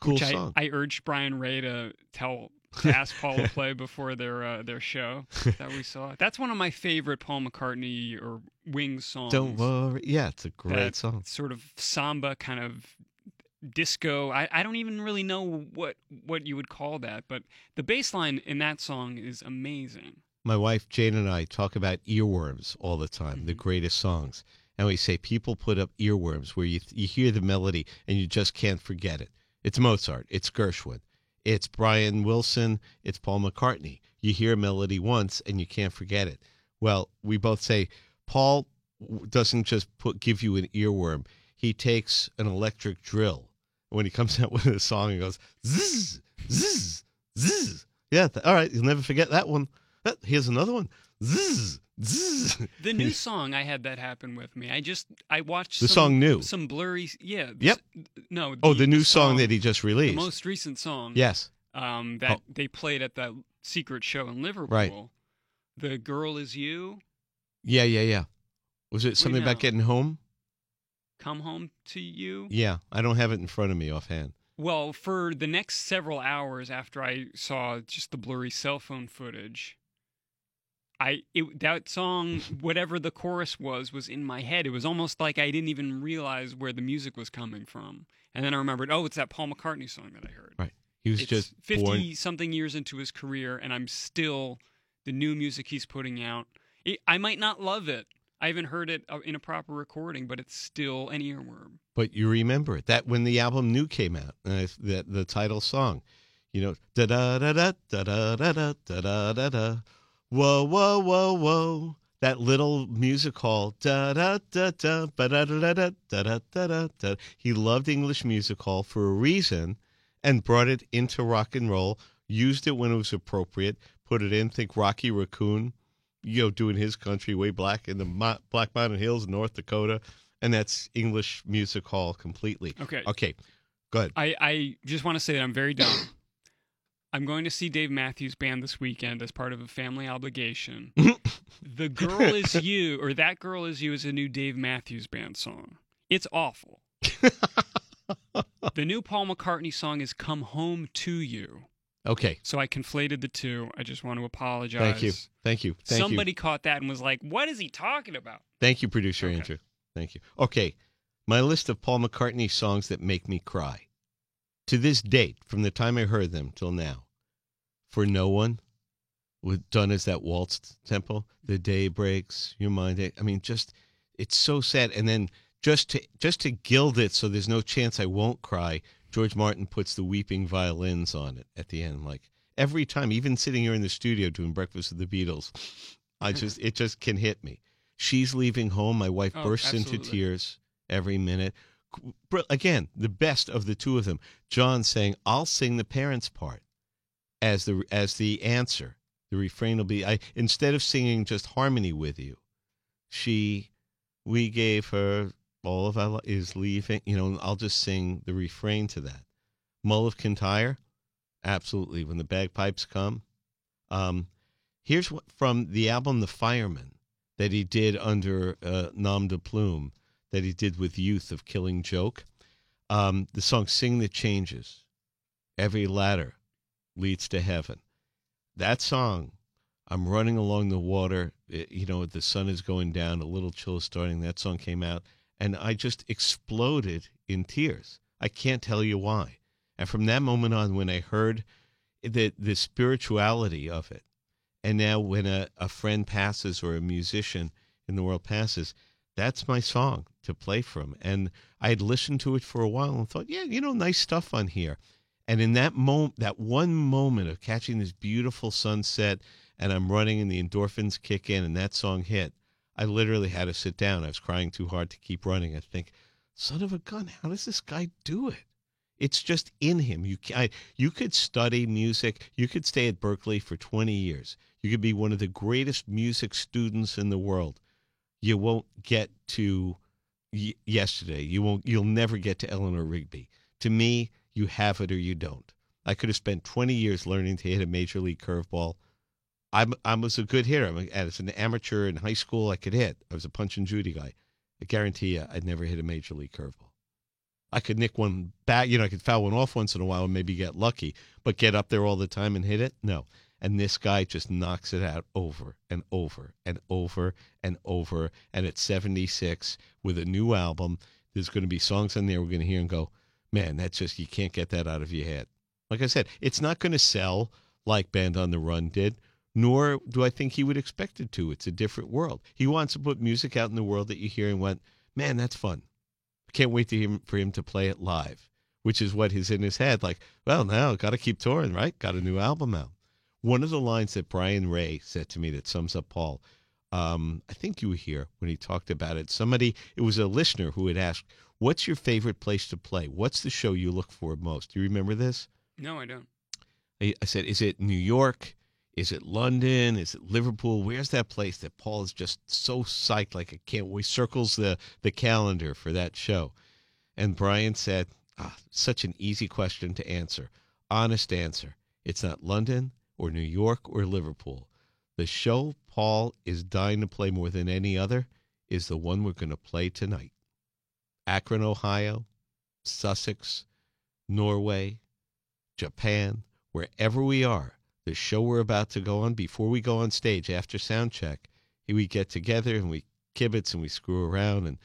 Cool which song. I, I urged Brian Ray to tell to ask Paul to play before their uh, their show that we saw. That's one of my favorite Paul McCartney or Wings songs. Don't worry. Yeah, it's a great song. Sort of samba kind of disco. I, I don't even really know what what you would call that, but the bass line in that song is amazing. My wife Jane and I talk about earworms all the time, the Mhm. greatest songs. And we say people put up earworms where you you hear the melody and you just can't forget it. It's Mozart, it's Gershwin, it's Brian Wilson, it's Paul McCartney. You hear a melody once and you can't forget it. Well, we both say Paul doesn't just put give you an earworm. He takes an electric drill. When he comes out with a song, he goes zzz, zzz, zzz. Yeah, th- all right, you'll never forget that one. Uh, Here's another one. Zzz, zzz. The new song I had that happen with me. I just I watched The some, song New. some blurry yeah Yep. s- no Oh, the new song that he just the released. most recent song Yes. um that Oh. they played at that secret show in Liverpool. Right. The girl is you. Yeah, yeah, yeah. Was it something about getting home? Come home to you. Yeah, I don't have it in front of me offhand. Well, for the next several hours after I saw just the blurry cell phone footage, I it, that song, whatever the chorus was, was in my head. It was almost like I didn't even realize where the music was coming from. And then I remembered, oh, it's that Paul McCartney song that I heard. Right. He was It's just fifty born. something years into his career, and I'm still the new music he's putting out. It, I might not love it. I haven't heard it uh, in a proper recording, but it's still an earworm. But you remember it. That when the album New came out, uh, the the title song, you know, da da da da da da da da da da da whoa whoa whoa whoa. That little music hall, da da da da ba da da da da da da da da. He loved English music hall for a reason, and brought it into rock and roll. Used it when it was appropriate. Put it in. Think Rocky Raccoon, you know, doing his country way back in the Mo- Black Mountain Hills, North Dakota and that's English music hall completely. Okay. Okay, go ahead. I, I just want to say that I'm very dumb. I'm going to see Dave Matthews Band this weekend as part of a family obligation. the Girl Is You, or That Girl Is You, is a new Dave Matthews Band song. It's awful. the new Paul McCartney song is Come Home to You. Okay, So I conflated the two. I just want to apologize. thank you, thank you, thank Somebody you, caught that and was like, what is he talking about? thank you, producer Okay. Andrew. Thank you. Okay, my list of Paul McCartney songs that make me cry. To this date, from the time I heard them till now, for no one, with done as that waltz tempo. The day breaks, your mind. I mean, just it's so sad. And then just to just to gild it, so there's no chance I won't cry. George Martin puts the weeping violins on it at the end, like every time. Even sitting here in the studio doing breakfast with the Beatles, I just it just can hit me. She's leaving home. My wife Oh, bursts into tears every minute. Again, the best of the two of them. John saying, "I'll sing the parents' part." as the as the answer. The refrain will be I instead of singing just harmony with you, she we gave her all of li- is leaving, you know, I'll just sing the refrain to that. Mull of Kintyre, absolutely. When the bagpipes come, um, here's what from the album The Fireman that he did under uh, Nom de Plume that he did with Youth of Killing Joke. Um, the song "Sing the Changes." Every ladder leads to heaven. That song, I'm running along the water. It, you know, the sun is going down, a little chill is starting. That song came out, and I just exploded in tears. I can't tell you why. And from that moment on, when I heard the the spirituality of it, and now when a, a friend passes or a musician in the world passes, that's my song to play from. And I had listened to it for a while and thought, yeah, you know, nice stuff on here. And in that moment, that one moment of catching this beautiful sunset, and I'm running, and the endorphins kick in, and that song hit, I literally had to sit down. I was crying too hard to keep running. I think, son of a gun, how does this guy do it? It's just in him. You I, you could study music. You could stay at Berklee for 20 years. You could be one of the greatest music students in the world. You won't get to y- yesterday. You won't. You'll never get to Eleanor Rigby. To me, you have it or you don't. I could have spent 20 years learning to hit a major league curveball. I'm I was a good hitter. I'm as an amateur in high school, I could hit. I was a punch and Judy guy. I guarantee you, I'd never hit a major league curveball. I could nick one back, you know, I could foul one off once in a while and maybe get lucky, but get up there all the time and hit it? No. And this guy just knocks it out over and over and over and over. And at 76, with a new album, there's going to be songs on there we're going to hear and go, man, that's just, you can't get that out of your head. Like I said, it's not going to sell like Band on the Run did, nor do I think he would expect it to. It's a different world. He wants to put music out in the world that you hear and went, man, that's fun. Can't wait to him, for him to play it live, which is what is in his head. Like, well, now got to keep touring, right? Got a new album out. One of the lines that Brian Ray said to me that sums up Paul, um, I think you were here when he talked about it. Somebody, it was a listener who had asked, What's your favorite place to play? What's the show you look for most? Do you remember this? No, I don't. I I said, Is it New York? Is it London? Is it Liverpool? Where's that place that Paul is just so psyched, like I can't wait, circles the, the calendar for that show? And Brian said, ah, Such an easy question to answer. Honest answer. It's not London or New York or Liverpool. The show Paul is dying to play more than any other is the one we're going to play tonight. Akron, Ohio, Sussex, Norway, Japan, wherever we are, the show we're about to go on, before we go on stage after sound check, we get together and we kibitz and we screw around and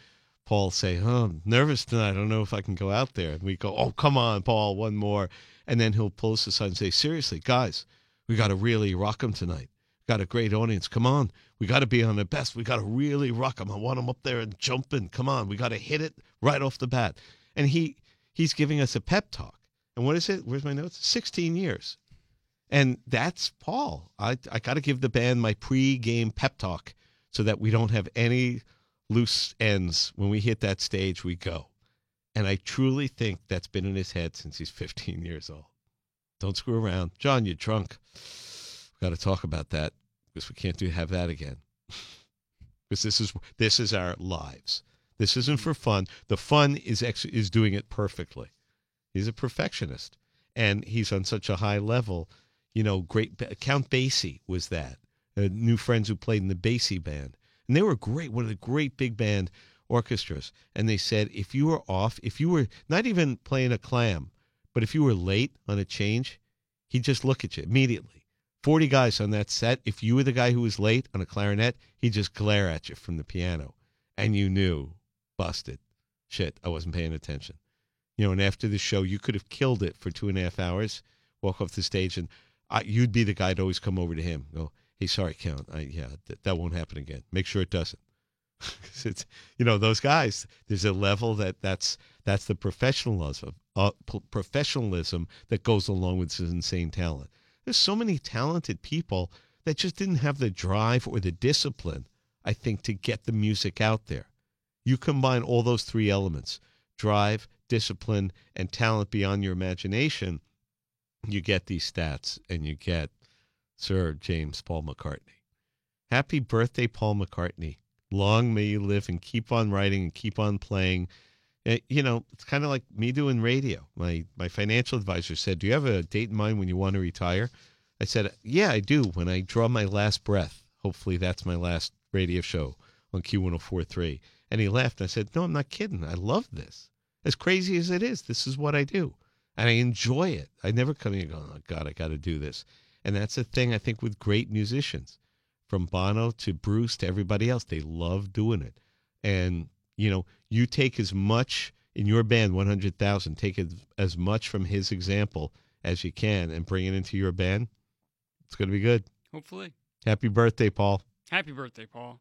Paul say, "Oh, I'm nervous tonight. I don't know if I can go out there." And we go, "Oh, come on, Paul, one more." And then he'll pull us aside and say, "Seriously, guys, we got to really rock them tonight. Got a great audience. Come on, we got to be on the best. We got to really rock them. I want them up there and jumping. Come on, we got to hit it right off the bat." And he he's giving us a pep talk. And what is it? Where's my notes? 16 years. And that's Paul. I, I got to give the band my pre-game pep talk so that we don't have any loose ends. When we hit that stage, we go. And I truly think that's been in his head since he's 15 years old. Don't screw around. John, you're drunk. We Got to talk about that because we can't do have that again. because this is this is our lives. This isn't for fun. The fun is ex- is doing it perfectly. He's a perfectionist, and he's on such a high level. You know, great Count Basie was that. Uh, new friends who played in the Basie band, and they were great. One of the great big band orchestras. And they said if you were off, if you were not even playing a clam, but if you were late on a change, he'd just look at you immediately. Forty guys on that set. If you were the guy who was late on a clarinet, he'd just glare at you from the piano, and you knew, busted. Shit, I wasn't paying attention. You know, and after the show, you could have killed it for two and a half hours, walk off the stage, and I, you'd be the guy to always come over to him. Go, hey, sorry, Count. I, yeah, th- that won't happen again. Make sure it doesn't. it's you know those guys. There's a level that that's that's the professionalism uh, p- professionalism that goes along with this insane talent. There's so many talented people that just didn't have the drive or the discipline. I think to get the music out there. You combine all those three elements: drive, discipline, and talent beyond your imagination. You get these stats, and you get Sir James Paul McCartney. Happy birthday, Paul McCartney. Long may you live and keep on writing and keep on playing. Eh, You know, it's kind of like me doing radio. My my financial advisor said, "Do you have a date in mind when you want to retire?" I said, "Yeah, I do. When I draw my last breath. Hopefully, that's my last radio show on Q1043." And he laughed. I said, "No, I'm not kidding. I love this. As crazy as it is, this is what I do, and I enjoy it. I never come here going, "Oh God, I got to do this." And that's the thing I think with great musicians from Bono to Bruce to everybody else. They love doing it. And, you know, you take as much in your band, 100,000, take as, as much from his example as you can and bring it into your band. It's going to be good. Hopefully. Happy birthday, Paul. Happy birthday, Paul.